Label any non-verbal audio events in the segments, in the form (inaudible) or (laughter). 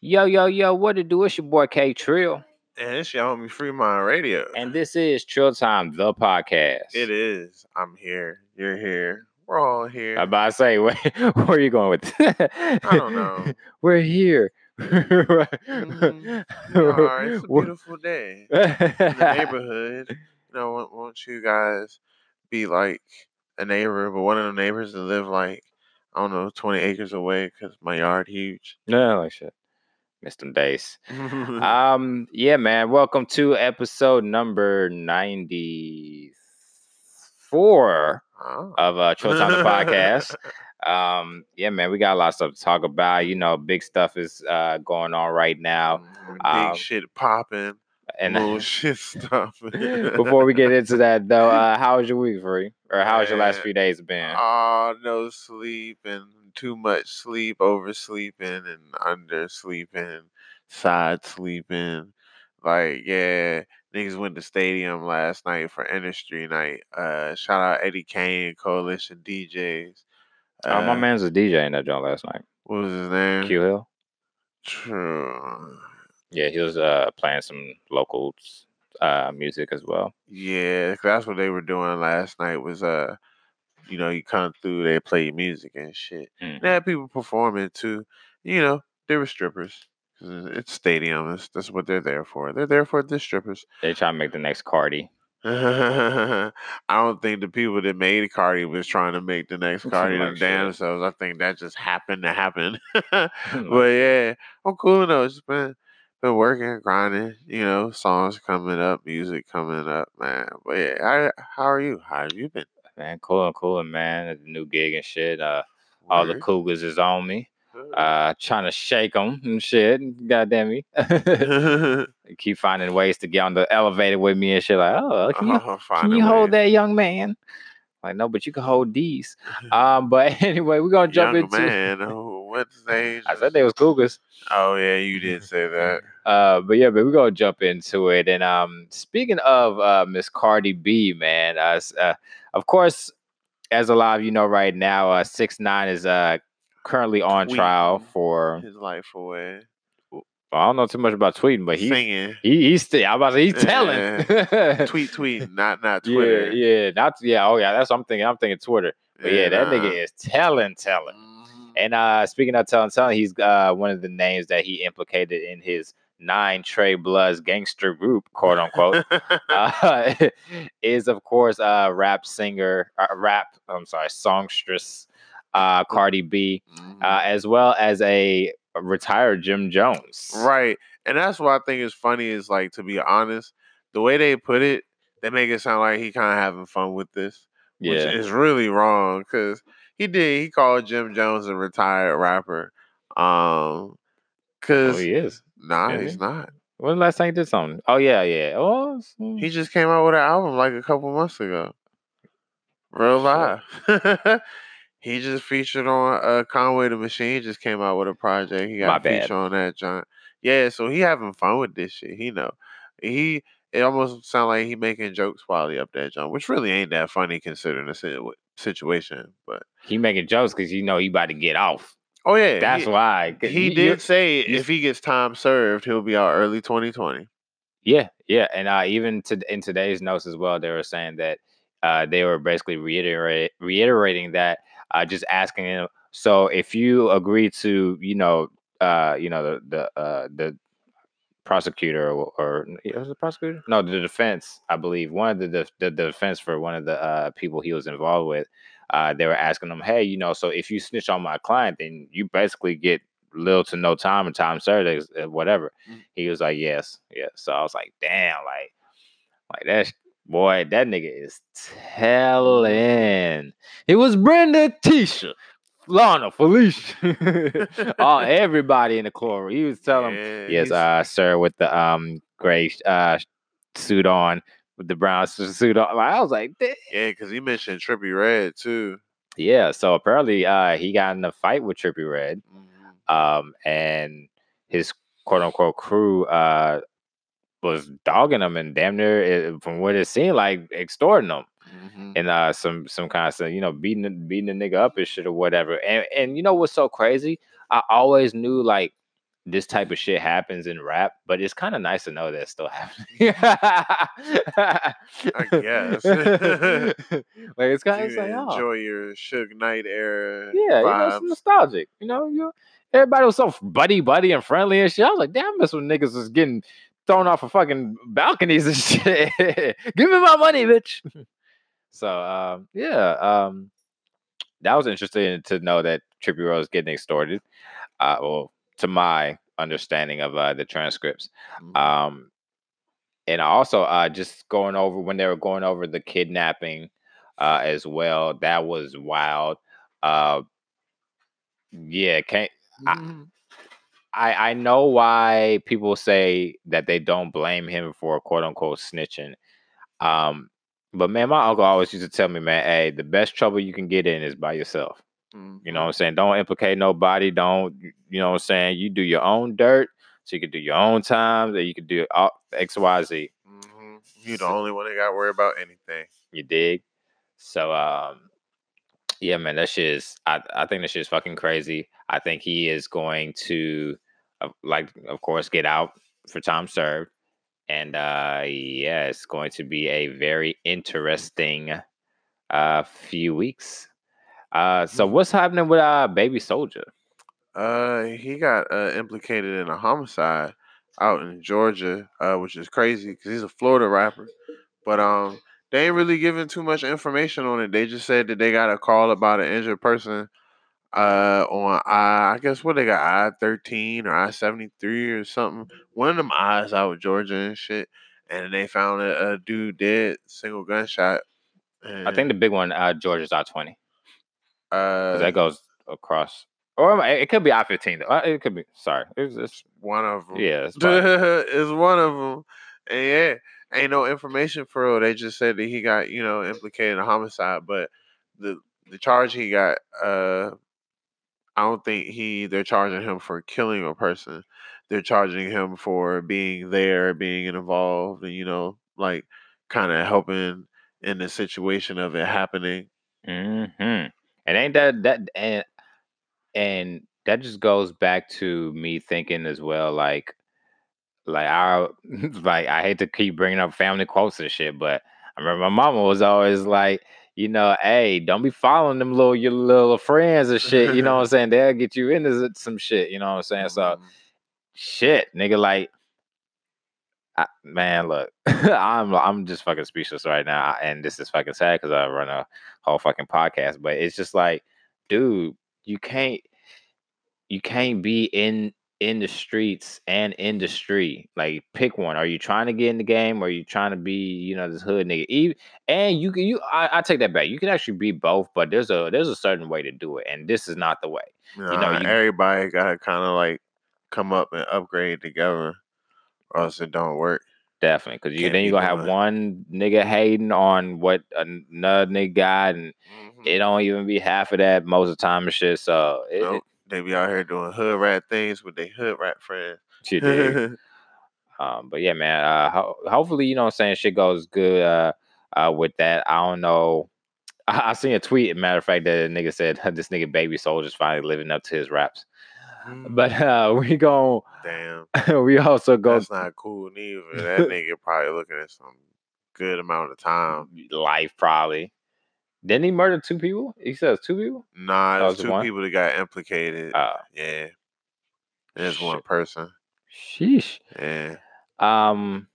Yo, yo, yo, what it do? It's your boy K Trill. And it's your homie Free Mind Radio. And this is Trill Time, the podcast. it is. I'm here. You're here. We're all here. I'm about to say, (laughs) where, where are you going with this? I don't know. (laughs) We're here. Mhm. We. It's a (laughs) beautiful day. In the neighborhood. You know, won't, won't you guys be like a neighbor, but one of the neighbors that live like, I don't know, 20 acres away because my yard huge. no, like shit. Missed them days. (laughs) Um, yeah, man. Welcome to episode number 94 Oh. of uh Trill Time the podcast. (laughs) Um, yeah, man, we got a lot of stuff to talk about. You know, big stuff is uh going on right now. Big um, shit popping. And (laughs) little shit stuff. before we get into that though, uh how was your week, free? Or how your last few days been? Oh, no sleep and too much sleep, oversleeping and undersleeping, side sleeping. Like, yeah, niggas went to stadium last night for industry night. Uh, shout out Eddie Kane, Coalition DJs. Oh, my Uh, man's a DJ in that joint last night. What was his name? Q Hill. True. Yeah, he was uh playing some local uh music as well. Yeah, that's what they were doing last night. Was uh, you know, you come through, they play music and shit. Mhm. They had people performing too. You know, they were strippers. It's stadium. That's, that's what they're there for. They're there for the strippers. They try to make the next Cardi. (laughs) I don't think the people that made Cardi was trying to make the next (laughs) Cardi Like them damn shit. I think that just happened to happen. (laughs) but yeah, I'm cool though. It's been been working, grinding. You know, songs coming up, music coming up, man. But yeah, I, how are you? How have you been? Man, cool and cool, man. The new gig and shit. Uh, all the cougars is on me. Uh, trying to shake them and shit. God damn me. (laughs) (laughs) Keep finding ways to get on the elevator with me and shit. Like, oh, can you, Oh, (laughs) can you hold that young man? Like, no, but you can hold these. (laughs) Um, but (laughs) anyway, we're gonna jump Young into. man. Oh, what stage? (laughs) I said they was cougars. Oh yeah, you did say that. Uh, but yeah, but we're gonna jump into it. And um, speaking of uh, Miss Cardi B, man, uh, uh, of course, as a lot of you know right now, uh, six nine is uh currently on trial for. His life away. I don't know too much about tweeting, but he's Singing. he, he's still. I'm about to say he's telling. (laughs) tweet, tweet, not not Yeah, Twitter. yeah, yeah, not yeah. Oh yeah, that's what I'm thinking. I'm thinking Twitter. But yeah, that nah. nigga is telling, telling. Mhm. And uh speaking of telling, telling, he's uh one of the names that he implicated in his nine Trey Bloods gangster group, quote unquote. (laughs) uh, (laughs) is of course uh rap singer, uh, rap. I'm sorry, songstress, uh Cardi B, Mhm. uh, as well as a retired Jim Jones. Right. And that's what I think is funny is like to be honest, the way they put it, they make it sound like he kind of having fun with this, which is really wrong because he did. He called Jim Jones a retired rapper. Um, Oh, cause he is. nah, he's he? not. When the last time he did something? Oh yeah, yeah. Oh, He just came out with an album like a couple months ago. Real live. (laughs) he just featured on uh, Conway the Machine. Just came out with a project. He got My a feature on that joint. Yeah, so he having fun with this shit. He know. He it almost sound like he making jokes while he up that joint, which really ain't that funny considering the situ- situation. But he making jokes because you know he about to get off. oh yeah, That's he, why. he you- did say if he gets time served, he'll be out early 2020. Yeah, yeah, and uh, even to, in today's notes as well, they were saying that uh, they were basically reiterate, reiterating that, uh, just asking him. So, if you agree to, you know, uh, you know, the the uh, the prosecutor or, or it was the prosecutor? No, the defense, I believe. One of the the, the defense for one of the uh, people he was involved with, uh, they were asking him, hey, you know, so if you snitch on my client, then you basically get little to no time and time served, uh, whatever. Mm. He was like, yes, yes. So I was like, damn, like, like that's boy, that nigga is telling. It was Brenda, Tisha, Lana, Felicia, (laughs) all (laughs) everybody in the courtroom. He was telling, Yeah, yes, uh, sir, with the um gray uh suit on, with the brown suit on. Like, I was like, "Damn." yeah, because he mentioned Trippie Redd too. yeah. So apparently, uh, he got in a fight with Trippie Redd. Mhm. um, and his quote unquote crew uh, was dogging them and damn near, eh, from what it seemed like, extorting him Mhm. and uh, some some kind of you know, beating beating the nigga up and shit or whatever. And and you know what's so crazy? I always knew like this type of shit happens in rap, but it's kind of nice to know that it's still happening. I guess. (laughs) (laughs) like it's kind of like, oh, enjoy your Suge Knight era yeah, you know, it's nostalgic. You know, you everybody was so buddy buddy and friendly and shit. I was like, damn, this when niggas was getting thrown off of fucking balconies and (laughs) shit. Give me my money, bitch. (laughs) so um, yeah, um, that was interesting to know that Trippy Rose getting extorted. Uh, well, to my understanding of uh, the transcripts. Mhm. Um, and also uh, just going over when they were going over the kidnapping uh, as well. That was wild. Uh, yeah, can't. I- Mhm. I I know why people say that they don't blame him for quote unquote snitching. Um, but man, my uncle always used to tell me, man, hey, the best trouble you can get in is by yourself. You know what I'm saying? Don't implicate nobody. Don't you know what I'm saying? You do your own dirt, so you can do your own time. or you can do all X, Y, Z. Mhm. You the So- only one that got to worry about anything. You dig? So um yeah, man, that shit is I, I think that shit is fucking crazy. I think he is going to uh, like of course get out for time served. And uh yeah, it's going to be a very interesting uh few weeks. Uh so Mhm. what's happening with uh baby soldier? Uh, he got uh, implicated in a homicide out in Georgia, uh, which is crazy because he's a Florida rapper. But um, they ain't really giving too much information on it. They just said that they got a call about an injured person uh on I I guess what they got I thirteen or I seventy three or something. One of them eyes out of Georgia and shit. And they found a, a dude dead, single gunshot. I think the big one, uh Georgia's I twenty. uh, that goes across or it could be I fifteen though. Uh, It could be sorry. It's, it's one of them. yeah, it's (laughs) is one of them. And yeah, ain't no information for real. They just said that he got, you know, implicated in a homicide, but the the charge he got, uh, I don't think he they're charging him for killing a person. They're charging him for being there, being involved, and you know, like kind of helping in the situation of it happening. hmm And ain't that that and and that just goes back to me thinking as well, like like I (laughs) like I hate to keep bringing up family quotes and shit, but I remember my mama was always like, you know, hey, don't be following them little your little friends and shit. You know what I'm (laughs) saying? They'll get you into some shit. You know what I'm saying? So Mhm. shit, nigga, like. I, man, look, (laughs) I'm I'm just fucking speechless right now, and this is fucking sad because I run a whole fucking podcast. But it's just like, dude, you can't you can't be in in the streets and industry. Like, pick one. Are you trying to get in the game, or are you trying to be, you know, this hood nigga? Even, and you can you I, I take that back. You can actually be both, but there's a there's a certain way to do it, and this is not the way. know, Nah, you- everybody gotta kind of like come up and upgrade together, or else it don't work. Definitely, because you then you gonna have doing- one nigga hating on what another nigga got, and Mhm. it don't even be half of that most of the time and shit. So it, Nope. They be out here doing hood rat things with their hood rat friends. it shit (laughs) um, but yeah, man. Uh, ho- hopefully, you know, what I'm saying shit goes good. Uh, uh, with that, I don't know. (laughs) I, I seen a tweet. Matter of fact, that a nigga said (laughs) this nigga baby soldier's finally living up to his raps. But uh, we gon' damn, we also go that's not cool neither. That nigga probably looking at some good amount of time. life probably. Didn't he murder two people? He says two people. Nah, there's it's two one? people that got implicated. Uh, yeah, there's one person. sheesh. Yeah, Um,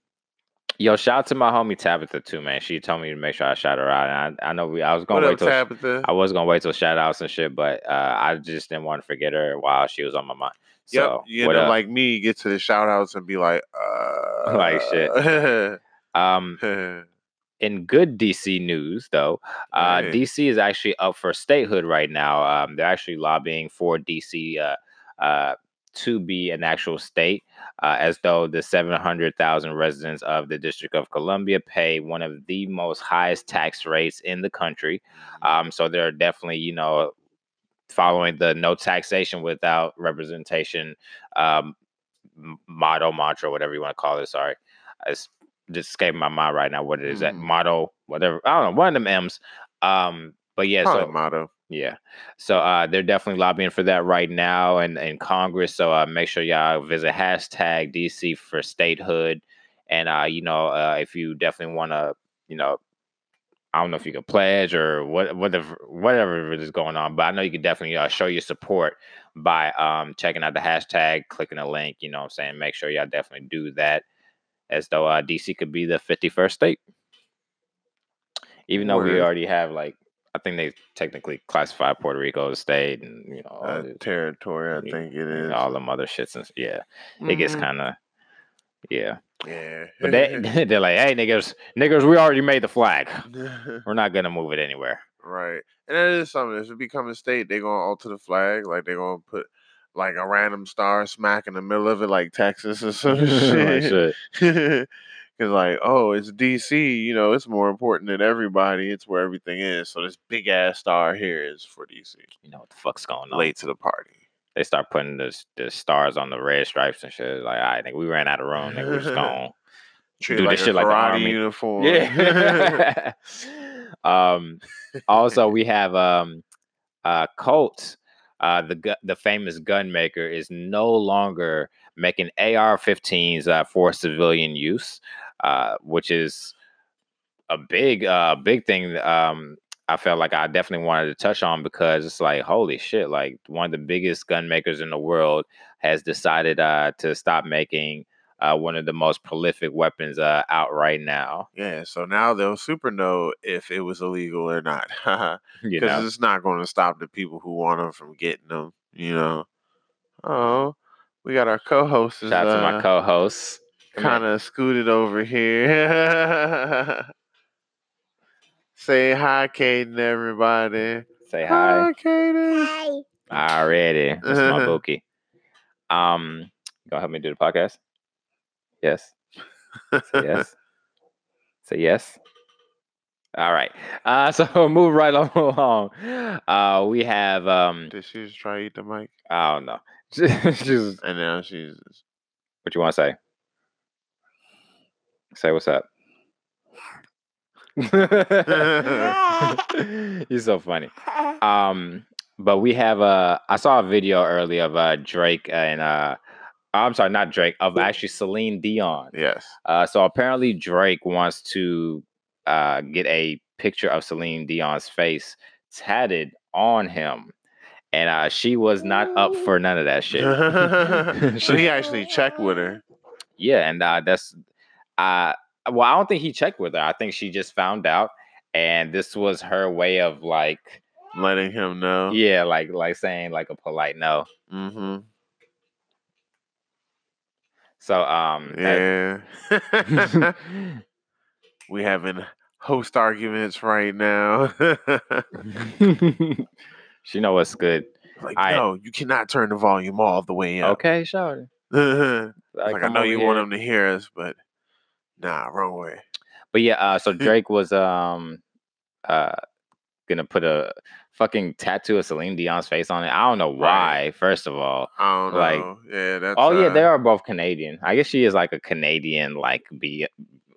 yo, shout out to my homie Tabitha too, man. She told me to make sure I shout her out. And I, I know we, I was gonna up, wait till Tabitha? I was gonna wait till shout outs and shit, but uh, I just didn't want to forget her while she was on my mind. Yep, So you what know, up? like me, get to the shout outs and be like, uh, (laughs) Like shit. um, (laughs) in good DC news, though, uh, Hey. DC is actually up for statehood right now. Um, they're actually lobbying for DC uh, uh, to be an actual state, uh, as though the 700,000 residents of the District of Columbia pay one of the most highest tax rates in the country. Um, so they're definitely, you know, following the no taxation without representation um, motto, mantra, whatever you want to call it. Sorry, it's just escaping my mind right now. What it is that Mhm. motto, whatever. I don't know, one of them M's. Um, but yeah, so motto. Yeah. So uh, they're definitely lobbying for that right now in, in Congress. So uh, make sure y'all visit hashtag DC for statehood. And, uh, you know, uh, if you definitely want to, you know, I don't know if you can pledge or what, whatever, whatever is going on, but I know you can definitely uh, show your support by um, checking out the hashtag, clicking a link. You know what I'm saying? Make sure y'all definitely do that as though uh, DC could be the 51st state. Even though we already have like I think they technically classify Puerto Rico as a state, and you know, all, Uh, this- territory, I you- think it you know, is. all them other shits. And, yeah, it gets Mhm. kind of yeah. Yeah. But they (laughs) (laughs) they're like, hey niggas, niggas, we already made the flag. (laughs) We're not gonna move it anywhere. right. And that is something. If it become a state, they're gonna alter the flag. Like they're gonna put like a random star smack in the middle of it, like Texas or some (laughs) shit. Because (laughs) like, oh, it's DC. You know, it's more important than everybody. It's where everything is. So this big ass star here is for DC. You know what the fuck's going on? Late to the party. They start putting the the stars on the red stripes and shit. Like, all right, think we ran out of room. Nigga, we just (laughs) gonna Treat Do like this shit like the army. uniform. Yeah. um, also, we have um, uh, Colt, uh, the gu- the famous gun maker, is no longer making AR-15s uh, for civilian use, uh, which is a big uh, big thing. Um, I felt like I definitely wanted to touch on because it's like holy shit! Like one of the biggest gun makers in the world has decided uh, to stop making uh, one of the most prolific weapons uh, out right now. Yeah, so now they'll super know if it was illegal or not. (laughs) (laughs) You Because know, it's not going to stop the people who want them from getting them, you know. Oh, we got our co host is shout out to my uh, co-hosts. Kind of scooted over here. (laughs) Say hi, Caden, everybody. Say hi. Caden. Hi. Already. That's my bookie. Um, you gonna help me do the podcast? Yes. Say yes. (laughs) Say yes. All right. Uh, (laughs) so move right (laughs) along. Uh, we have um, Did she just try to eat the mic? I don't know. Just And now she's. what you want to say? Say what's up. He's so funny. Um, but we have uh I saw a video earlier of uh Drake and uh I'm sorry, not Drake, of actually Celine Dion. Yes. Uh so apparently Drake wants to uh get a picture of Celine Dion's face tatted on him. And uh she was not up for none of that shit. (laughs) so he actually checked with her. Yeah, and uh, that's uh well, I don't think he checked with her. I think she just found out, and this was her way of like, letting him know. yeah, like like saying like a polite no. Mm-hmm. So um, that- Yeah. (laughs) we having host arguments right now. (laughs) (laughs) she know what's good. like, I- no, you cannot turn the volume all the way up. Okay, sure. like, Like, I know you here. want them to hear us, but nah, wrong way. But yeah, uh, so Drake was um uh gonna put a fucking tattoo of Celine Dion's face on it. I don't know why. Right. First of all, I don't Like- know. Yeah, that's. oh yeah, uh, they are both Canadian. I guess she is like a Canadian, like be.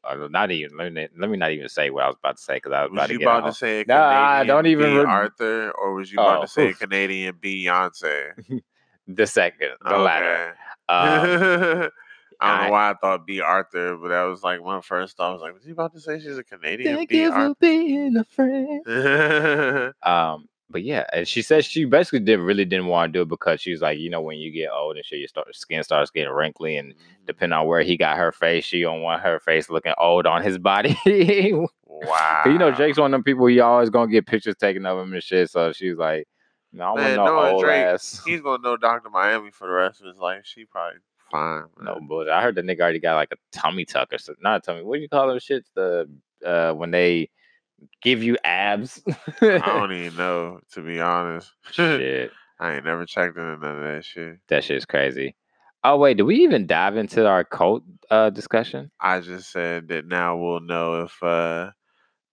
Uh, not even let me, let me not even say what I was about to say because I was, Was about to about to say Nah, I don't even Bea Arthur, or was you about Oh, to say oof. Canadian Beyonce? (laughs) the second, the latter. Um, (laughs) I don't know why I thought Bea Arthur, but that was like my first thought. I was like, was he about to say she's a Canadian Thank B. you for being a friend. (laughs) Um, but yeah, and she said she basically did really didn't want to do it because she was like, you know, when you get old and shit, your start skin starts getting wrinkly, and depending on where he got her face, she don't want her face looking old on his body. (laughs) wow. you know, Jake's one of them people he always gonna get pictures taken of him and shit. So she was like, no, I want Man, no old Drake, ass. He's gonna know Dr. Miami for the rest of his life. She probably fine. No bullshit. I heard the nigga already got like a tummy tuck or something. Not a tummy. What do you call those shits? The uh when they give you abs. I don't even (laughs) know, to be honest. shit. (laughs) I ain't never checked into none of that shit. That shit's crazy. Oh wait, did we even dive into our Colt uh discussion? I just said that now we'll know if uh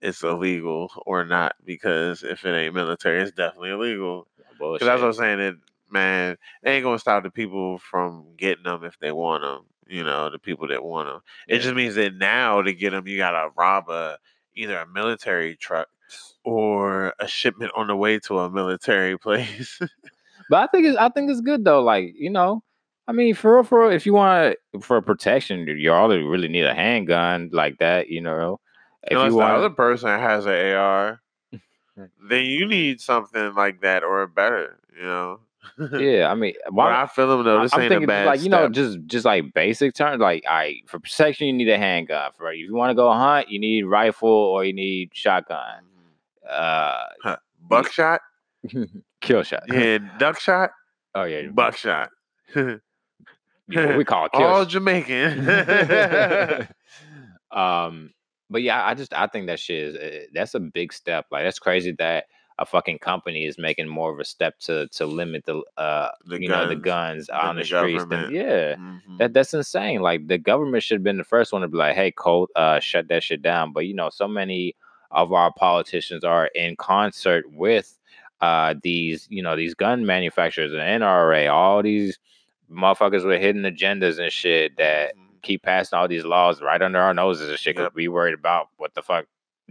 it's illegal or not because if it ain't military, it's definitely illegal. Because that's what I'm saying. That man, they ain't gonna stop the people from getting them if they want them. You know, the people that want them. It Yeah. just means that now to get them, you gotta rob a either a military truck or a shipment on the way to a military (laughs) place. But I think it's I think it's good though. Like you know, I mean, for real, for real, if you want for protection, you all really need a handgun like that. You know, if Unless you the want, other person has an AR, (laughs) then you need something like that or better. You know. Yeah, (laughs) I mean, why? I feel them though. This I'm ain't thinking a bad like you know, just just like basic terms. Like, I for protection, you need a handgun. For if you want to go hunt, you need rifle or you need shotgun. Uh, Huh. buckshot. (laughs) kill shot. Yeah, duck shot. (laughs) oh yeah, Buckshot. Yeah, we call it kill All shot. Jamaican. um, but yeah, I just I think that shit is uh, that's a big step. Like that's crazy that a fucking company is making more of a step to to limit the uh The you know the guns guns on the, the streets. Government. yeah, Mhm. that that's insane. Like the government should have been the first one to be like, "Hey, Colt, uh, shut that shit down." But you know, so many of our politicians are in concert with uh these you know these gun manufacturers and NRA, all these motherfuckers with hidden agendas and shit that Mhm. keep passing all these laws right under our noses and shit. Cause Yep. we worried about what the fuck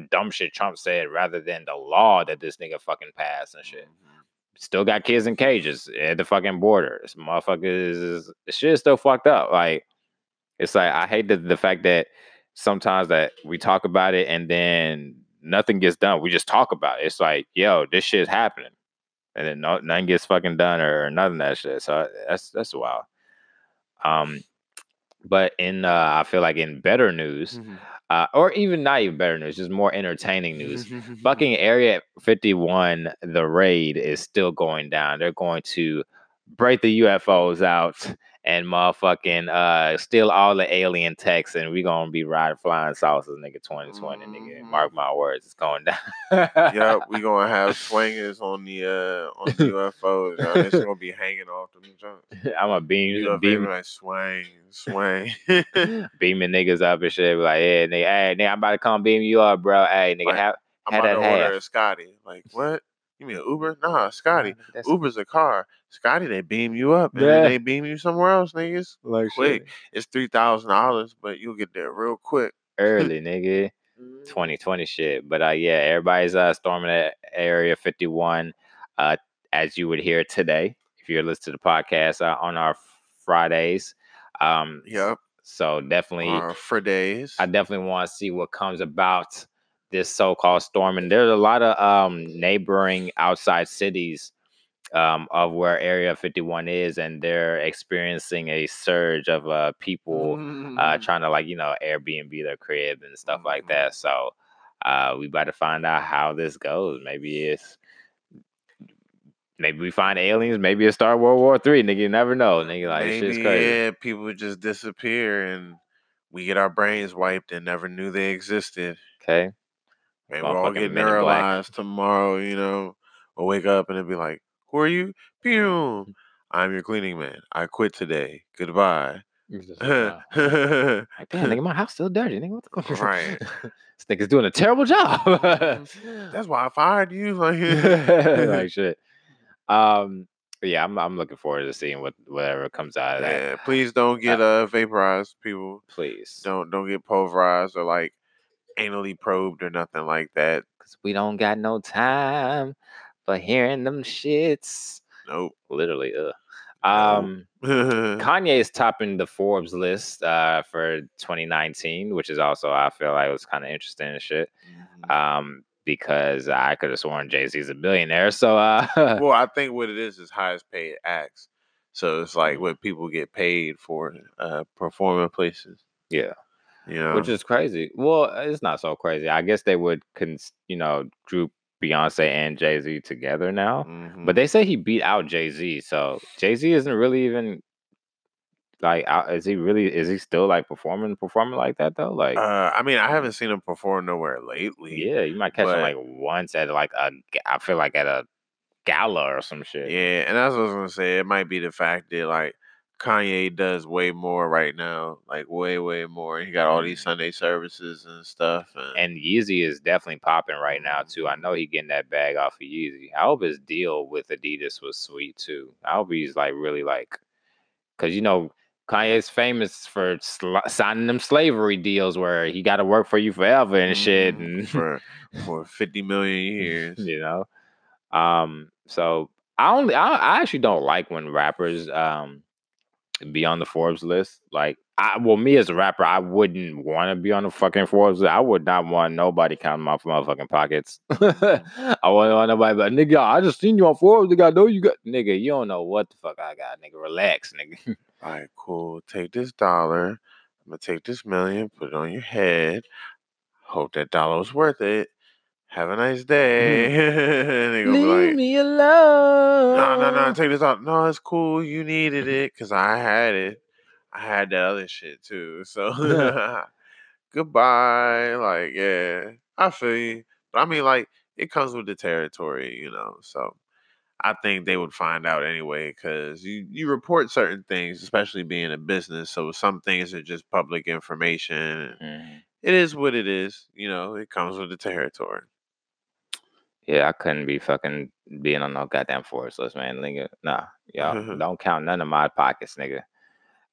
dumb shit Trump said rather than the law that this nigga fucking passed and shit. Mhm. Still got kids in cages at the fucking border. This motherfucker is, shit is still fucked up. Like it's like I hate the, the fact that sometimes that we talk about it and then nothing gets done. We just talk about it. It's like, yo, this shit's happening. And then no, nothing gets fucking done or, nothing that shit. So that's that's wild. Um but in uh I feel like in better news, Mhm. Uh, or even not even better news, just more entertaining news. (laughs) Fucking Area 51, the raid is still going down. They're going to break the UFOs out and motherfucking uh steal all the alien techs and we gonna be riding flying saucers, nigga 2020, nigga. Mhm. Mark my words, it's going down. Yep, we gonna (laughs) have swingers on the uh on the UFOs. It's gonna be hanging off them jumps. (laughs) I'm a beam You beam be like swing, swing. (laughs) beaming niggas up and shit. Like, yeah, nigga, hey, nigga, I'm about to come beam you up, bro. Hey, nigga, Like, have I'm Had about to order half. a Scotty. Like what? You mean an Uber? Nah, Scotty. That's Uber's a car. Scotty, they beam you up and Yeah. then they beam you somewhere else, niggas. like quick. It's three thousand dollars, but you'll get there real quick. early, nigga. (laughs) 2020 shit. But uh yeah, everybody's uh storming at Area 51 uh as you would hear today if you're listening to the podcast uh, on our Fridays. Um Yep. so definitely Or for days. I definitely want to see what comes about this so-called storm. And there's a lot of um, neighboring outside cities um, of where Area 51 is, and they're experiencing a surge of uh, people uh, Mm. trying to like you know Airbnb their crib and stuff like Mhm. that. So uh, we about to find out how this goes. Maybe it's maybe we find aliens. Maybe it's start World War Three. Nigga, you never know. Nigga, like Maybe crazy. yeah, people just disappear and we get our brains wiped and never knew they existed. Okay. Maybe we'll all get neuralyzed tomorrow, you know. We'll wake up and it'll be like, Who are you? Pew. I'm your cleaning man. I quit today. Goodbye. Just like, (laughs) wow. Like, damn, nigga, (laughs) my house still dirty. Nigga, what the fuck? Right. (laughs) this nigga's doing a terrible job. That's why I fired you. Like, like shit. Um, yeah, I'm I'm looking forward to seeing what whatever comes out of that. yeah, please don't get uh vaporized, people. Please, Don't don't get pulverized or like anally probed or nothing like that. because we don't got no time for hearing them shits. Nope. Literally, ugh. Um. Kanye is topping the Forbes list uh for 2019, which is also I feel like was kind of interesting and shit. Um, because I could have sworn Jay Z's a billionaire. So uh, well, I think what it is is highest paid acts. So it's like what people get paid for uh performing places. yeah. You know. which is crazy. Well, it's not so crazy. I guess they would, cons- you know, group Beyonce and Jay Z together now. Mhm. But they say he beat out Jay Z, so Jay Z isn't really even like. Out, is he really? Is he still like performing, performing like that though? Like, uh I mean I haven't seen him perform nowhere lately. yeah, you might catch him like once at like a. I feel like at a gala or some shit. Yeah, and that's what I was gonna say. It might be the fact that like Kanye does way more right now, like way, way more. He got all these Mhm. Sunday services and stuff. And, And Yeezy is definitely popping right now too. I know he getting that bag off of Yeezy. I hope his deal with Adidas was sweet too. I hope he's like really like, cause you know Kanye's famous for sl- signing them slavery deals where he got to work for you forever and shit, Mhm, and for for fifty million (laughs) years. you know. Um, so I only I, I actually don't like when rappers um be on the Forbes list. Like I well, me as a rapper, I wouldn't want to be on the fucking Forbes list. I would not want nobody counting my motherfucking pockets. (laughs) I wouldn't want nobody but nigga, I just seen you on Forbes. Nigga, I know you got nigga, you don't know what the fuck I got, nigga. Relax, (laughs) nigga. All right, cool. Take this dollar. I'm gonna take this million, put it on your head. Hope that dollar was worth it. Have a nice day. (laughs) gonna like, me alone. no, no, no, take this out. No, it's cool. You needed it because I had it. I had that other shit too. So (laughs) goodbye. Like, yeah, I feel you. But I mean, like, it comes with the territory, you know. So I think they would find out anyway because you, you report certain things, especially being a business. So some things are just public information. Mhm. It is what it is. You know, it comes with the territory. Yeah, I couldn't be fucking being on no goddamn Forbes list, man. Nigga, nah, y'all (laughs) don't count none of my pockets, nigga.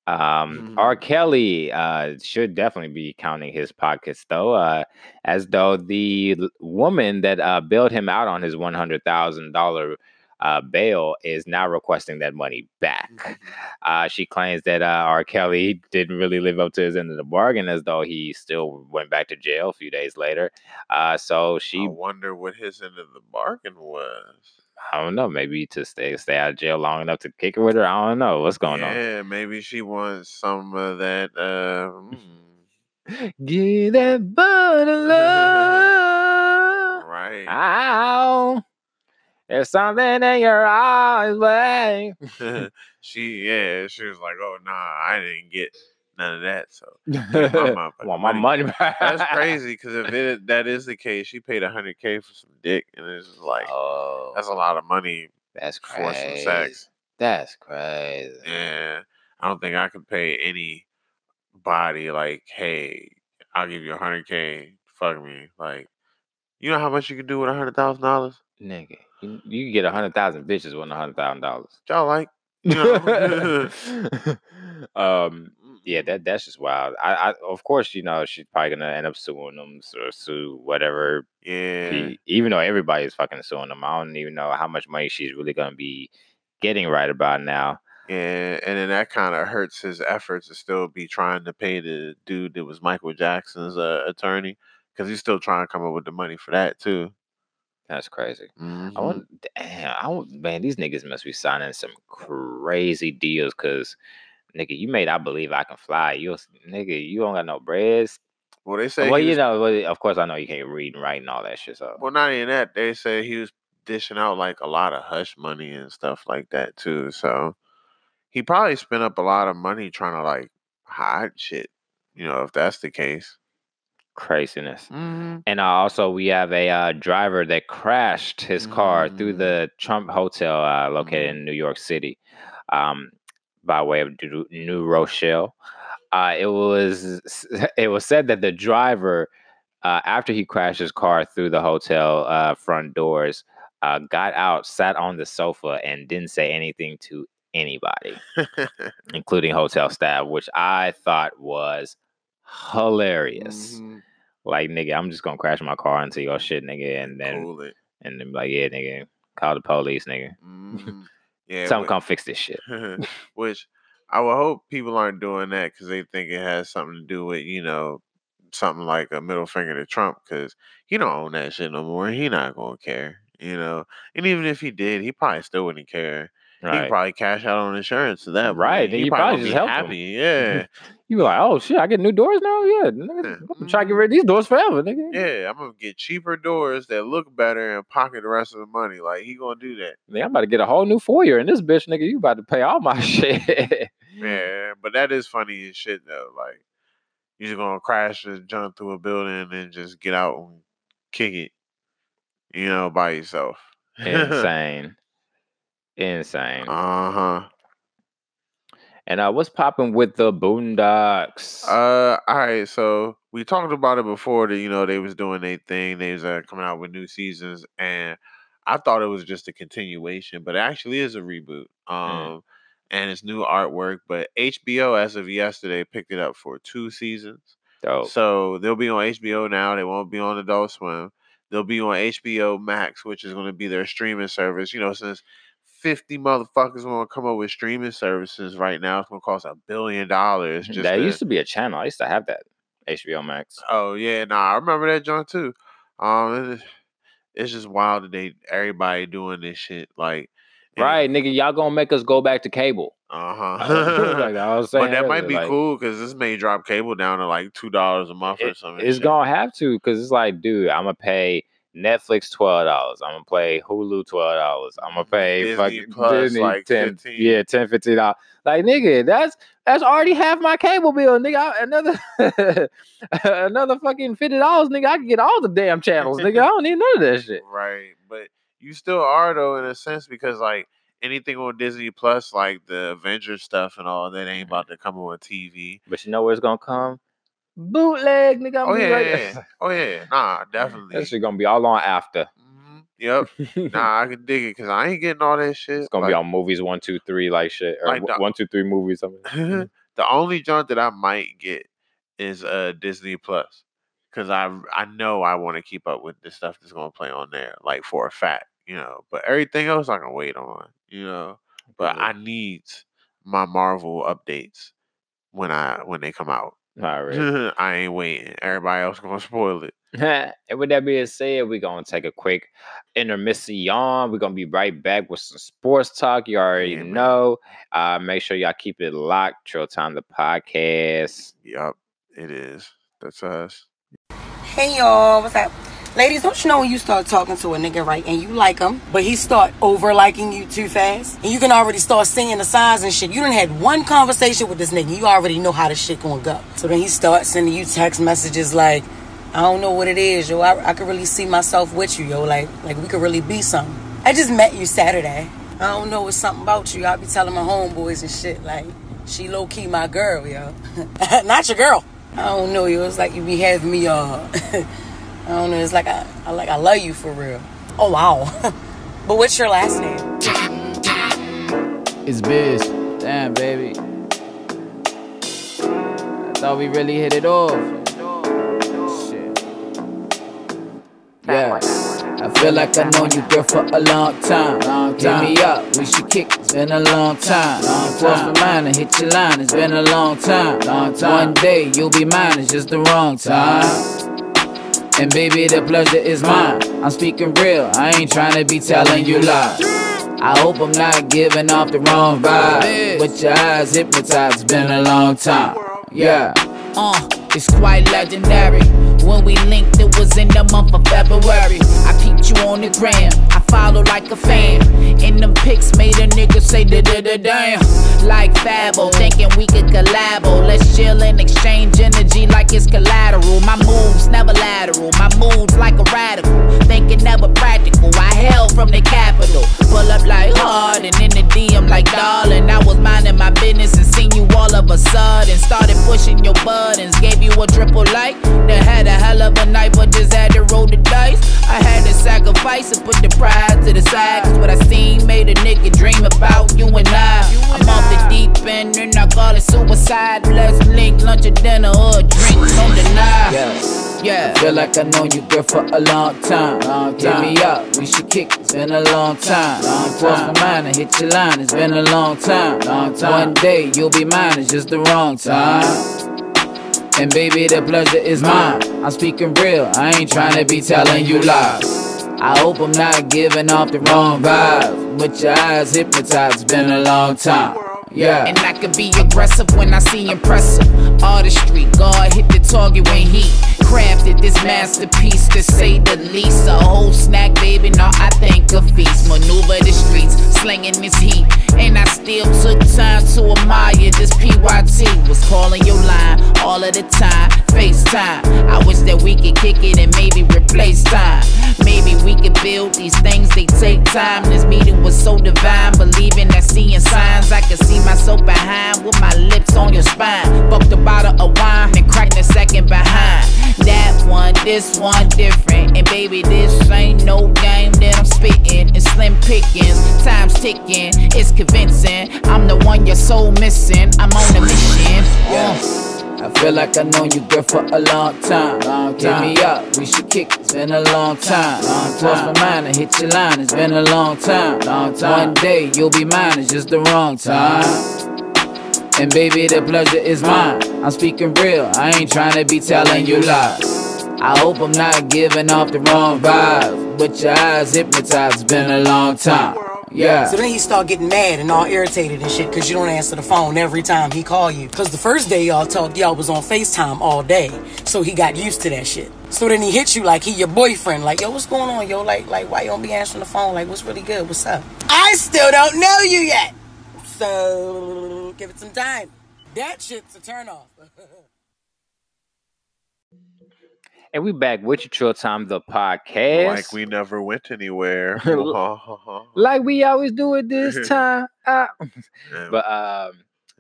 Um, R. Mhm. Kelly uh, should definitely be counting his pockets, though, uh, as though the woman that uh, bailed him out on his one hundred thousand dollar uh, bail is now requesting that money back. Mhm. Uh, she claims that uh, R. Kelly didn't really live up to his end of the bargain, as though he still went back to jail a few days later. Uh, so I she wonder what his end of the bargain was. I don't know, maybe to stay stay out of jail long enough to kick it with her. I don't know what's going on. yeah, maybe she wants some of that. Uh, (laughs) mm, that butter (laughs) love. right. Ow. There's something in your eyes, babe. (laughs) she, yeah, she was like, "Oh nah, I didn't get none of that." So (laughs) Want motherfucking my money. back. that's (laughs) crazy. Because if it, that is the case, she paid hundred k for some dick, and it's just like oh, that's a lot of money that's for some sex. That's crazy. Yeah, I don't think I could pay any body like, hey, I'll give you a hundred k. Fuck me, like, you know how much you can do with a hundred thousand dollars? Nigga, you, you can get a hundred thousand bitches with a hundred thousand dollars. Y'all like, (laughs) (laughs) um, yeah, that that's just wild. I, I of course, you know, she's probably gonna end up suing them or sue whatever. yeah. even though everybody's fucking suing them, I don't even know how much money she's really gonna be getting right about now. Yeah, and then that kind of hurts his efforts to still be trying to pay the dude that was Michael Jackson's uh, attorney because he's still trying to come up with the money for that too. That's crazy. I Mhm. want, damn, I want, man, these niggas must be signing some crazy deals because, nigga, you made I believe I can fly. You, nigga, you don't got no breads. Well, they say Well, you was- know, well, of course, I know you can't read and write and all that shit. So, well, not even that. They say he was dishing out like a lot of hush money and stuff like that too. So he probably spent up a lot of money trying to like hide shit. You know, if that's the case. Craziness. Mm-hmm. And also, we have a uh, driver that crashed his car through Mm. the Trump Hotel uh, located Mhm. in New York City um, by way of New Rochelle. Uh, it was (laughs) it was said that the driver, uh, after he crashed his car through the hotel uh, front doors, uh, got out, sat on the sofa, and didn't say anything to anybody, (laughs) including hotel staff, which I thought was hilarious. Mhm. Like nigga, I'm just gonna crash my car into your shit, nigga, and then Cool and then be like, yeah, nigga, call the police, nigga. Mhm. (laughs) Yeah, but- come fix this shit. (laughs) Which I would hope people aren't doing that because they think it has something to do with you know something like a middle finger to Trump because he don't own that shit no more. He not gonna care, you know. And even if he did, he probably still wouldn't care. He could probably cash out on insurance to that. Right, point. then He you probably gonna just help happy. Yeah, (laughs) You be like, oh shit, I get new doors now? Yeah, nigga, I'm gonna try to get rid of these doors forever, nigga. yeah. I'm gonna get cheaper doors that look better and pocket the rest of the money. Like he gonna do that. Nigga, I'm about to get a whole new foyer in this bitch, nigga. You about to pay all my (laughs) shit. Yeah, but that is funny as shit though. Like you just gonna crash and jump through a building and just get out and kick it, you know, by yourself. Insane. (laughs) Insane. uh huh. and uh, what's popping with the Boondocks? Uh, all right. So we talked about it before that you know they was doing their thing. They was uh, coming out with new seasons, and I thought it was just a continuation, but it actually is a reboot. Um, and it's new artwork. But HBO, as of yesterday, picked it up for two seasons. Dope. So they'll be on HBO now. They won't be on Adult Swim. They'll be on HBO Max, which is going to be their streaming service. You know, since 50 motherfuckers want to come up with streaming services right now, it's going to cost a billion dollars. Just that to- used to be a channel. I used to have that. HBO Max. Oh yeah, nah, I remember that joint too. Um, it's, just wild that they everybody doing this shit like and- Right, nigga, y'all gonna make us go back to cable. Uh-huh. (laughs) like I was (laughs) saying, but that might be like, cool because this may drop cable down to like two dollars a month or something. It's shit. gonna have to because it's like, dude, I'm gonna pay Netflix twelve dollars. I'm gonna pay Hulu twelve dollars. I'm gonna mm, pay Disney fucking Plus, Disney like, 10, 15. yeah, 10 15 dollars. Like nigga, that's that's already half my cable bill, nigga. I- Another (laughs) another fucking fifty dollars, nigga. I can get all the damn channels, nigga. I don't need none of that (laughs) shit. Right, but you still are though in a sense because like anything on Disney Plus, like the Avengers stuff and all that, ain't about to come on TV. But you know where it's gonna come? Bootleg, nigga. I'm Oh yeah, right yeah, there. oh yeah, nah, (laughs) definitely. That shit gonna be all on after. Mhm, Yep, nah, (laughs) I can dig it because I ain't getting all that shit. It's gonna be on movies one, two, three, like shit, or Like the- one, two, three movies. Something. on. (laughs) the only joint that I might get is uh Disney Plus because I I know I want to keep up with the stuff that's gonna play on there, like for a fact, you know. But everything else I can wait on, you know. But I need my Marvel updates when I when they come out. All right. (laughs) I ain't waiting. Everybody else gonna spoil it. (laughs) and with that being said, we're gonna take a quick intermission. We're gonna be right back with some sports talk. You already Yeah, know. Uh, make sure y'all keep it locked. Trill Time the podcast. Yup, it is. That's us. Hey y'all, what's up? Ladies, don't you know when you start talking to a nigga, right, and you like him, but he start over liking you too fast? And you can already start seeing the signs and shit. You done had one conversation with this nigga, you already know how the shit gonna go. So then he starts sending you text messages like, I don't know what it is, yo. I, I could really see myself with you, yo. Like, like we could really be something. I just met you Saturday. I don't know, it's something about you. I'll be telling my homeboys and shit, like, she low key my girl, yo. (laughs) Not your girl. I don't know, yo. It's like you be having me, uh, (laughs) I don't know. It's like I, I like I love you for real. Oh wow. (laughs) but what's your last name? It's Biz. Damn, baby. I thought we really hit it off. Shit. Yeah. I feel like I know you, girl, for a long time. Long time. Hit me up, we should kick. It's been a long time. Long time. for mine and hit your line. It's been a long time. Long time. One day you'll be mine. It's just the wrong time. And baby, the pleasure is mine. I'm speaking real, I ain't trying to be telling you lies. I hope I'm not giving off the wrong vibe. But your eyes hypnotized, been a long time. Yeah. Uh, it's quite legendary. When we linked, it was in the month of February. I peeped you on the gram, I follow like a fan. In them pics, made a nigga say da da da damn. Like Fabo, thinking we could collabo. Let's chill and exchange energy like it's collateral. My moves never lateral, my moves like a radical. Thinking never practical. I hail from the capital. Pull up like hard and in the DM of a sudden. Started pushing your buttons, gave you a triple like. Then had a hell of a night, but just had to roll the dice. I had to sacrifice and put the pride to the side. Cause what I seen made a nigga dream about you and I. I'm off the deep end and I call it suicide. Let's link lunch or dinner or a drink, don't deny. Yeah. Yeah. Feel like I know you, girl, for a long time. Long time. Hit me up, we should kick. It's been a long time. Long time. for mine and hit your line. It's been a long time. Long time. One day you'll be mine. It's just the wrong time. And baby, the pleasure is mine. I'm speaking real. I ain't trying to be telling you lies. I hope I'm not giving off the wrong vibe. But your eyes hypnotized. It's been a long time. Yeah. And I can be aggressive when I see impressive artistry. God hit the target when he crafted this masterpiece to say the least. A whole snack, baby. Now I think a feast. Maneuver the streets, slinging this heat. And I still took time to admire this PYT. Was calling your line all of the time. FaceTime. I wish that we could kick it and maybe replace time. Maybe we could build these things, they take time. This meeting was so divine, believing that seeing signs. I could see myself behind with my lips on your spine. Bucked a bottle of wine this one different. And baby, this ain't no game that I'm spitting. It's slim pickings. Time's ticking, it's convincing. I'm the one you're so missing. I'm on a mission. Yeah. I feel like I know you, girl, for a long time. Long time. Hit me up, we should kick. It's been a long time. Long time. Cross my mind and hit your line. It's been a long time. Long time. One day you'll be mine. It's just the wrong time. And baby, the pleasure is mine. I'm speaking real. I ain't trying to be telling you lies. I hope I'm not giving off the wrong vibe. But your eyes hypnotized. Been a long time. Yeah. So then he start getting mad and all irritated and shit because you don't answer the phone every time he call you. Because the first day y'all talked, y'all was on FaceTime all day. So he got used to that shit. So then he hits you like he your boyfriend. Like, yo, what's going on, yo? Like, like why you don't be answering the phone? Like, what's really good? What's up? I still don't know you yet. So give it some time. That shit's a turn off. (laughs) And we back with you, Trill Time, the podcast. Like we never went anywhere. (laughs) (laughs) like we always do it this (laughs) time. Ah. Yeah. but um,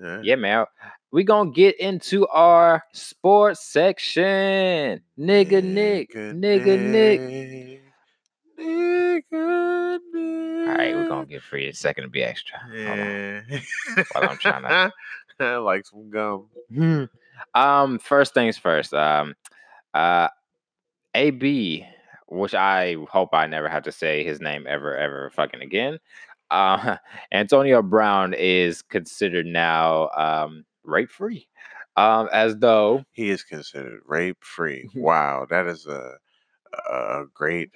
Yeah. yeah, man, we gonna get into our sports section. Nigga Nick, nigga Nick. Nigga Nick. All right, we're gonna give free a second to be extra. Yeah. While I'm trying I like some gum. Hmm. um, first things first. Um, uh, AB, which I hope I never have to say his name ever, ever fucking again. Uh, (laughs) Antonio Brown is considered now um rape free, um, as though He is considered rape free. Wow, that is a a great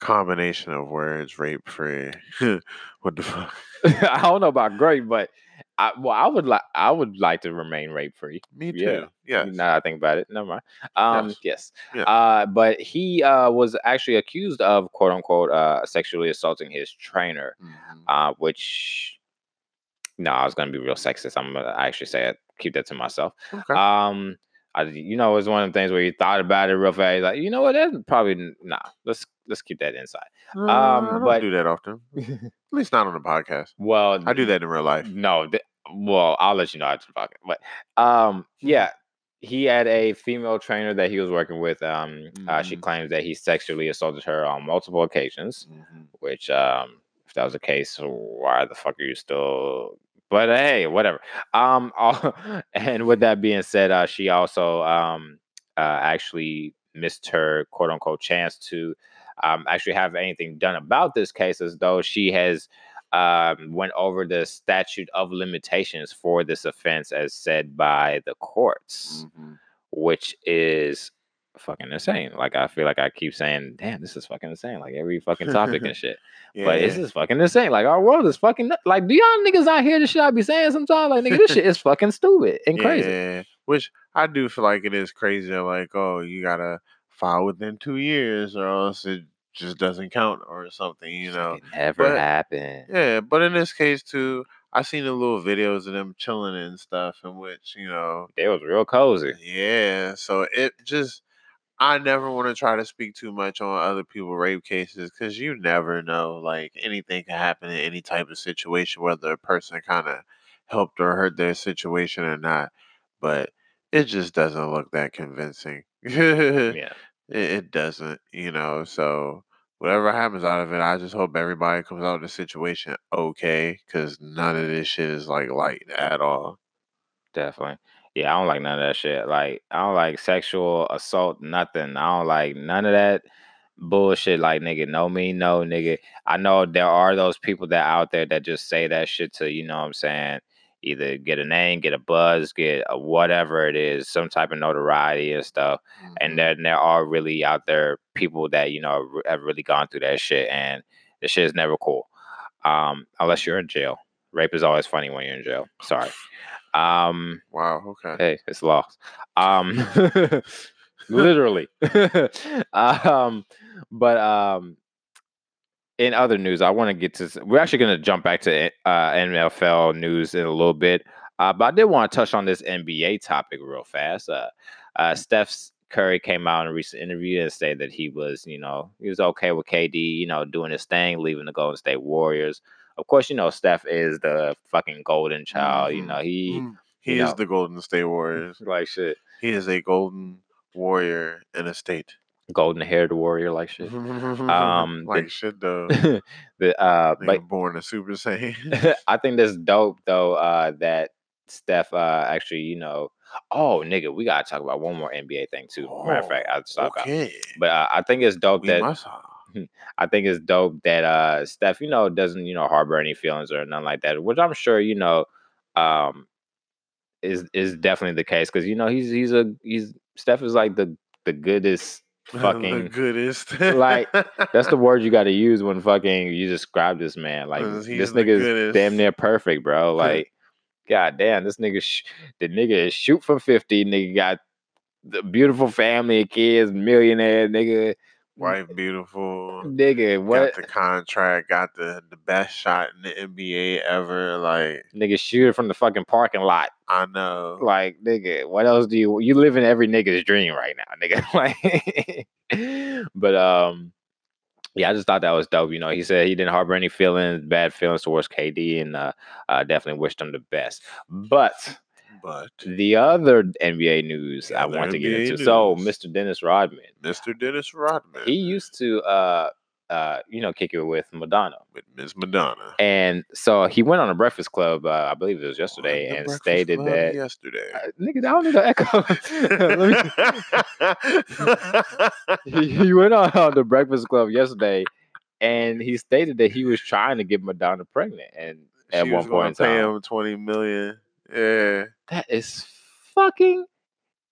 combination of words. Rape free. (laughs) what the fuck? (laughs) I don't know about great, but I, well, I would like I would like to remain rape free. Me too. Yeah. Yes. Now that I think about it, never mind. Um, Yes. yes. Yeah. Uh, but he uh, was actually accused of quote unquote uh, sexually assaulting his trainer, Mhm. uh, which no, I was gonna be real sexist. I'm gonna actually say it. Keep that to myself. Okay. Um, I, you know, it's one of the things where you thought about it real fast. Like, you know what? That's probably nah. Let's let's keep that inside. Uh, I don't but- do that often. (laughs) At least not on the podcast. Well, I do that in real life. No, th- well, I'll let you know after the podcast. But um, yeah, he had a female trainer that he was working with. Um, uh, she Mhm. claims that he sexually assaulted her on multiple occasions. Mhm. Which, um, if that was the case, why the fuck are you still? But hey, whatever. Um, (laughs) all- and with that being said, uh, she also um uh, actually missed her quote unquote chance to um actually have anything done about this case, as though she has um, went over the statute of limitations for this offense as said by the courts, Mhm. which is fucking insane. Like I feel like I keep saying, "Damn, this is fucking insane." Like every fucking topic (laughs) and shit. Yeah. But this is fucking insane. Like our world is fucking like. Do y'all niggas not hear the shit I be saying sometimes? Like nigga, this shit is fucking stupid and crazy. Yeah, which I do feel like it is crazy. Like, oh, you gotta file within two years, or else it just doesn't count, or something. You know. it never but- happened. Yeah, but in this case too, I seen the little videos of them chilling and stuff, in which you know, It was real cozy. yeah. So it just, I never want to try to speak too much on other people rape cases because you never know. Like anything can happen in any type of situation, whether a person kind of helped or hurt their situation or not. But it just doesn't look that convincing. (laughs) it, Yeah. it doesn't, you know. So whatever happens out of it, I just hope everybody comes out of the situation okay, because none of this shit is like light at all. Definitely. Yeah, I don't like none of that shit. Like, I don't like sexual assault, nothing. I don't like none of that bullshit. Like, nigga, no me, no nigga. I know there are those people that out there that just say that shit to, you know what I'm saying, either get a name, get a buzz, get a whatever it is, some type of notoriety and stuff. And Mhm. then there are really out there people that, you know, have really gone through that shit. And the shit is never cool. Um, unless you're in jail. Rape is always funny when you're in jail. Sorry. Um, wow, okay. hey, it's lost. Um, (laughs) literally. (laughs) um, but um, in other news, I want to get to. We're actually going to jump back to uh, NFL news in a little bit, uh, but I did want to touch on this NBA topic real fast. Uh, uh, Steph Curry came out in a recent interview and said that he was, you know, he was okay with KD, you know, doing his thing, leaving the Golden State Warriors. Of course, you know, Steph is the fucking golden child. You Mhm. know, he Mm, He is know. the Golden State Warriors. like shit. He is a golden warrior in a state. golden haired warrior like shit. (laughs) Um, like the- shit though. (laughs) the uh, but born a Super Saiyan. (laughs) I think that's dope though. Uh, that Steph uh actually, you know, oh nigga, we gotta talk about one more NBA thing too. Matter of fact, Oh, I'll just talk about. But uh, I think it's dope We that. (laughs) I think it's dope that uh Steph, you know, doesn't, you know, harbor any feelings or nothing like that, which I'm sure, you know, um is is definitely the case. Cause you know, he's he's a he's Steph is like the the goodest (laughs) the fucking goodest. like, that's the word you gotta (laughs) use when fucking you describe this man. Like this nigga is damn near perfect, bro. Like, god damn, this nigga sh- the nigga is shoot for 50, nigga got the beautiful family, kids, millionaire, nigga. Wife beautiful. Nigga, what Got the contract, got the, the best shot in the NBA ever. Like nigga shoot it from the fucking parking lot. I know. Like, nigga, what else do you you live in every nigga's dream right now, nigga? (laughs) Like but um yeah, I just thought that was dope. You know, he said he didn't harbor any feelings, bad feelings towards KD, and uh, uh definitely wished him the best. But But the other NBA news I want to get NBA into. So. Mr. Dennis Rodman, Mr. Dennis Rodman he used to uh uh you know kick it with Madonna. with Miss Madonna. And so he went on a Breakfast Club, uh, I believe it was yesterday, and Breakfast stated Club that yesterday. uh, nigga, I don't need to echo. (laughs) He, (laughs) he went on, on the Breakfast Club yesterday, and he stated that he was trying to get Madonna pregnant, and at She one was point pay time, him twenty million. Yeah, that is fucking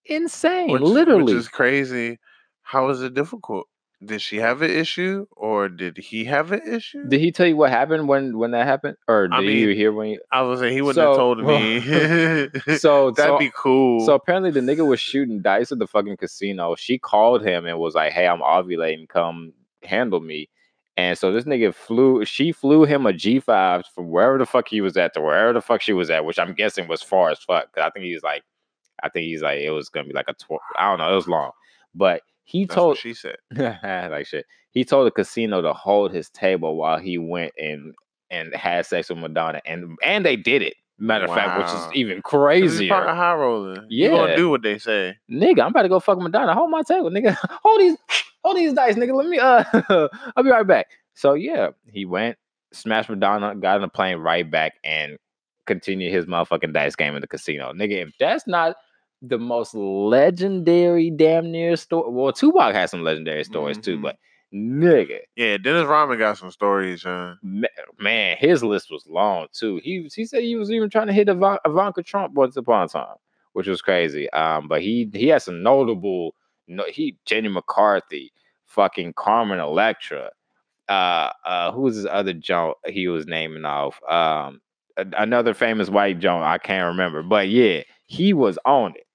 insane. which, literally, which is crazy. How is it difficult? Did she have an issue, or did he have an issue? did he tell you what happened when when that happened, or did I you mean, hear when? You, I was saying he wouldn't So- have told me. (laughs) (laughs) so That'd so, be cool. So apparently the nigga was shooting dice at the fucking casino. She called him and was like, "Hey, I'm ovulating. Come handle me." And so this nigga flew. She flew him a G5 from wherever the fuck he was at to wherever the fuck she was at, which I'm guessing was far as fuck. Cause I think he's like, I think he's like, it was gonna be like a twelve. I don't know. It was long, but he That's told she said. (laughs) like shit. He told the casino to hold his table while he went and and had sex with Madonna, and and they did it. Matter of fact, which is even crazier. high rolling. You gonna Yeah. do what they say. nigga, I'm about to go fuck Madonna. Hold my table, nigga. (laughs) Hold these, hold these dice, nigga. Let me. Uh, (laughs) I'll be right back. So yeah, he went, smashed Madonna, got on a plane right back, and continued his motherfucking dice game in the casino, nigga. If that's not the most legendary damn near story, well, Tupac has some legendary stories too, Mhm. but nigga, Yeah, Dennis Rodman got some stories, huh? man, his list was long too. He he said he was even trying to hit Ivan- Ivanka Trump once upon a time, which was crazy. Um, but he he had some notable. No, he Jenny McCarthy, fucking Carmen Electra. Uh, uh, who was his other Joan he was naming off? Um, another famous white Joan I can't remember, but yeah, he was on it.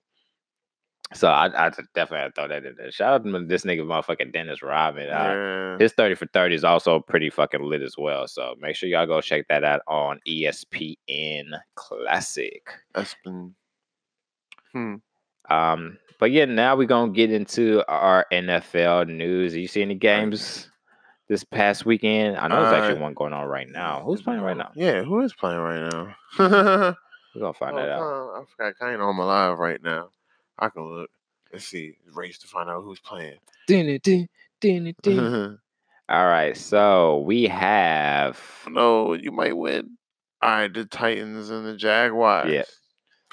So I, I definitely had to throw that in there. Shout out to this nigga, motherfucking Dennis Rodman. Uh, his 30 for 30 is also pretty fucking lit as well. So make sure y'all go check that out on ESPN Classic. That's been. Hmm. Um, but yeah, now we're gonna get into our NFL news. You see any games this past weekend? I know there's actually Uh, one going on right now. Who's playing right now? Yeah, who is playing right now? (laughs) oh, We're gonna find that out. I forgot of on my live right now. I can look. Let's see. Race to find out who's playing. (laughs) All right, so we have no, you might win. All right, the Titans and the Jaguars. Yeah.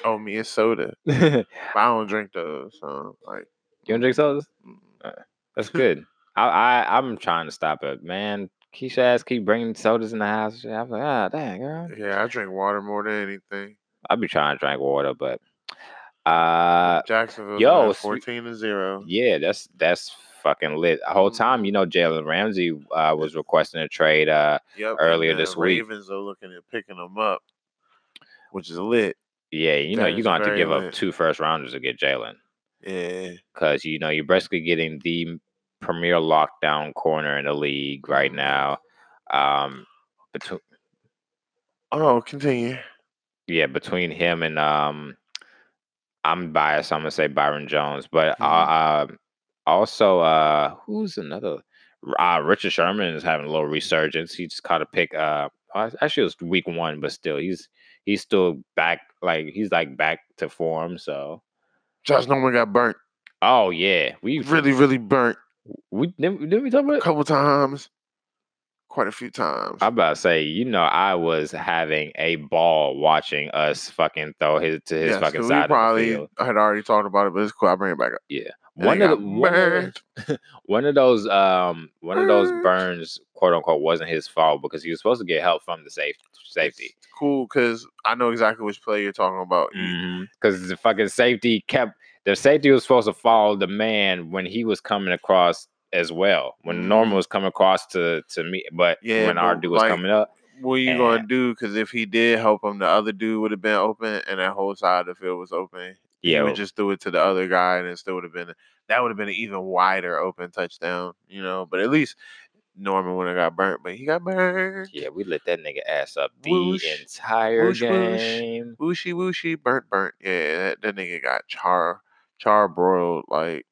Oh, me a soda. you I don't drink those, so like. don't drink sodas? mm. That's good. I, I I'm trying to stop it, man. Keisha ass keep bringing sodas in the house. and. I'm like, ah, dang, girl. Yeah, I drink water more than anything. I'll be trying to drink water, but uh, Jacksonville, yo, fourteen to zero. yeah, that's that's fucking lit. The whole time, you know, Jalen Ramsey uh, was requesting a trade. Uh, Yep. earlier this week. Ravens are looking at picking them up, which is lit. yeah, you know, you're gonna have to give up two first rounders to get Jalen Yeah. because you know you're basically getting the premier lockdown corner in the league right Mhm. now. Um, between Oh no, continue. yeah, between him and um, I'm biased. I'm gonna say Byron Jones, but uh, uh, also uh, who's another? Uh, Richard Sherman is having a little resurgence. He just caught a pick. Uh, actually, it was week one, but still, he's he's still back. Like he's like back to form. So, Josh Norman got burnt. oh yeah, we Really, really burnt. We didn't, didn't we talk about it? a couple times, quite a few times. I'm about to say, you know, I was having a ball watching us fucking throw his to his Yes, fucking side we of the probably field. had already talked about it, but it's cool. I bring it back up. Yeah, And one of the one of, the- (laughs) one of those um one of those burns, quote unquote, wasn't his fault because he was supposed to get help from the safe safety. It's cool because I know exactly which play you're talking about. Because the fucking safety kept the safety was supposed to follow the man when he was coming across as well. When Norman Mhm. was coming across to to me, but Yeah, when our dude was like, coming up, What you And- gonna do? Because if he did help him, the other dude would have been open, and that whole side of the field was open. yeah, he would just threw it to the other guy, and it still would have been that would have been an even wider open touchdown, you know. But at least Norman would have got burnt, but he got burnt. yeah, we lit that nigga ass up the Whoosh, entire whoosh, whoosh. game. Wooshy wooshy, burnt, burnt. Yeah, that, that nigga got char char broiled like.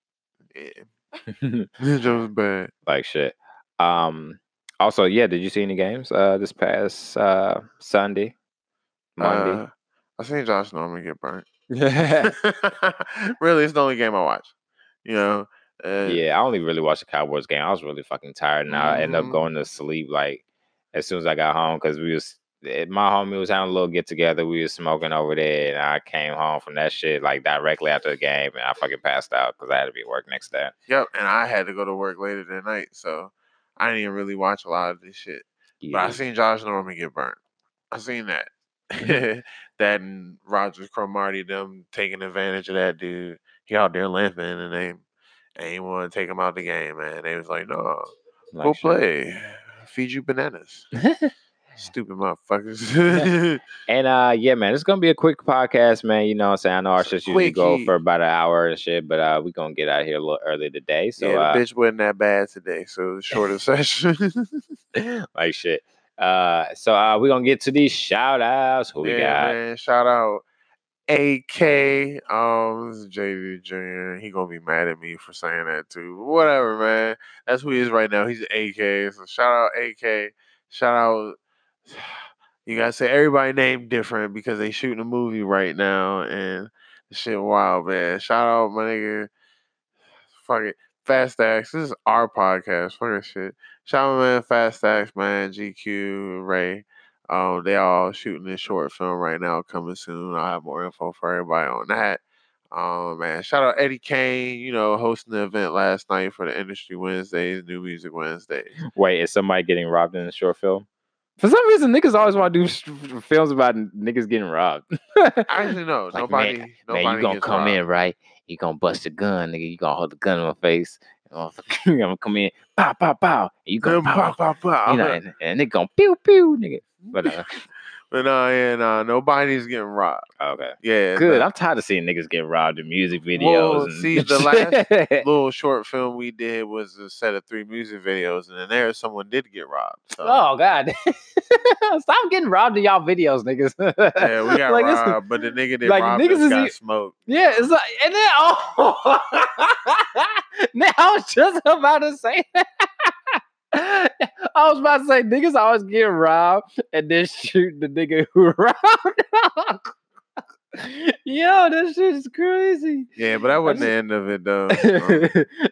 Yeah, (laughs) it was bad. like shit. Um. Also, yeah, did you see any games uh this past uh Sunday, Monday? Uh, I seen Josh Norman get burnt. (laughs) yeah, (laughs) really, it's the only game I watch. You know. Uh, I only really watched the Cowboys game. I was really fucking tired, and I ended up Mhm. going to sleep like as soon as I got home because we was my homie was having a little get together. We was smoking over there, and I came home from that shit like directly after the game, and I fucking passed out because I had to be at work next day. Yep. And I had to go to work later that night, so I didn't even really watch a lot of this shit. But I seen Josh Norman get burnt. I seen that. (laughs) (laughs) That and Rodgers-Cromartie them taking advantage of that dude. He out there limping and they ain't want to take him out the game, man. They was like, no, Like go shit. play. Feed you bananas. (laughs) Stupid motherfuckers. (laughs) And uh yeah, man, it's gonna be a quick podcast, man. You know what I'm saying? I know our shit usually go for about an hour and shit, but uh we gonna get out here a little early today. So yeah, uh the bitch wasn't that bad today, so (laughs) shorter session. (laughs) like shit. Uh so uh we gonna get to these shout outs. Who we got? man. Shout out AK. Um, this is JD Jr. He gonna be mad at me for saying that too. But whatever, man. That's who he is right now. He's AK. So shout out AK. Shout out. (sighs) You gotta say everybody name different because they shooting a movie right now and shit wild, man. Shout out my nigga. Fuck it. Fast Axe. This is our podcast. Fuck that shit. Shout out man Fast Axe, man. GQ, Ray. Um, they all shooting this short film right now, coming soon. I'll have more info for everybody on that. Um, man, shout out Eddie Kane, you know, hosting the event last night for the Industry Wednesdays, New Music Wednesdays. Wait, is somebody getting robbed in the short film? For some reason, niggas always want to do films about niggas getting robbed. I actually, no, Like, nobody, man, nobody man, you gonna come in right? You gonna bust a gun, nigga. You gonna hold the gun in my face. I'm (laughs) gonna come in, pow, pow, pow. And you gonna pow, pow, pow, pow. you know, and, and they gonna pew, pew, nigga. But uh, (laughs) But nah, yeah, nah, nobody's getting robbed. okay, Yeah, good. I'm tired of seeing niggas getting robbed in music videos. Well, and see, the (laughs) last little short film we did was a set of three music videos, and in there someone did get robbed. So. oh god, (laughs) stop getting robbed in y'all videos, niggas. Yeah, we got (laughs) Like, robbed, but the nigga that like, robbed niggas us is got e- smoked. Yeah, it's like, and then oh, now I was just about to say that. (laughs) I was about to say niggas always get robbed and then shoot the nigga who (laughs) robbed. (laughs) Yo, that shit is crazy. Yeah, but that wasn't the end of it though.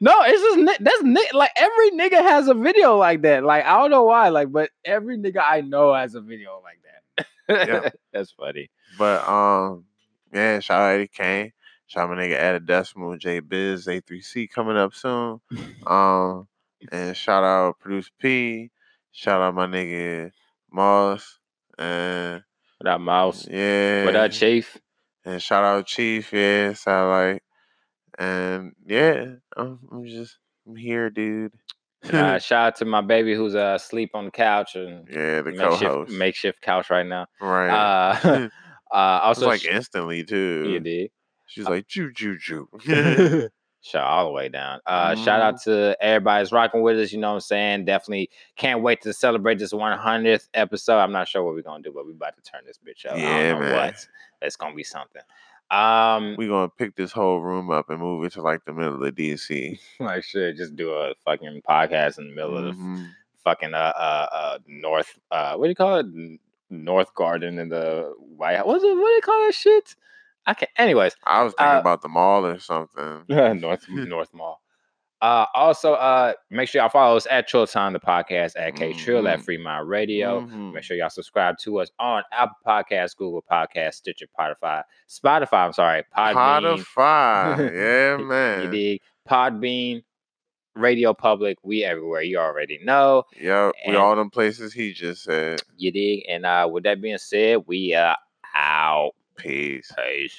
No, it's just that's like every nigga has a video like that. Like I don't know why, like, but every nigga I know has a video like that. Yeah. that's funny. but um, yeah, shout out Eddie Kane. Shout out my nigga Added Decimal, J Biz, A3C coming up soon. Um, and shout out Producer P. Shout out my nigga Moss. And What up, Mouse? yeah, What up, Chief? And shout out Chief, yeah, satellite. And yeah, I'm, I'm just I'm here, dude. And, uh, (laughs) shout out to my baby who's uh, asleep on the couch and yeah, the makeshift, co-host. makeshift couch right now. right. Uh, (laughs) (laughs) uh, also, like instantly too. you did. She's like choo choo choo. Shout all the way down. Uh, Shout out to everybody's rocking with us. You know what I'm saying? Definitely can't wait to celebrate this 100th episode. I'm not sure what we're gonna do, but we're about to turn this bitch up. Yeah, man. what. It's gonna be something. Um, we gonna pick this whole room up and move it to like the middle of DC. (laughs) like shit, just do a fucking podcast in the middle of the Mhm. fucking uh uh uh north uh what do you call it north garden in the white house what's it what do you call that shit i can't anyways I was thinking Uh, about the mall or something. (laughs) north (laughs) north mall Uh, also, uh, make sure y'all follow us at Trill Time, the podcast, at K Trill, at Mhm. Free Mind Radio. Mhm. Make sure y'all subscribe to us on Apple Podcasts, Google Podcasts, Stitcher, Spotify, Spotify. I'm sorry, Podbean. Spotify. (laughs) yeah, man. You dig? Podbean, Radio Public. We everywhere. You already know. Yep. We all them places he just said. You dig? And uh, with that being said, we uh out. Peace. Peace.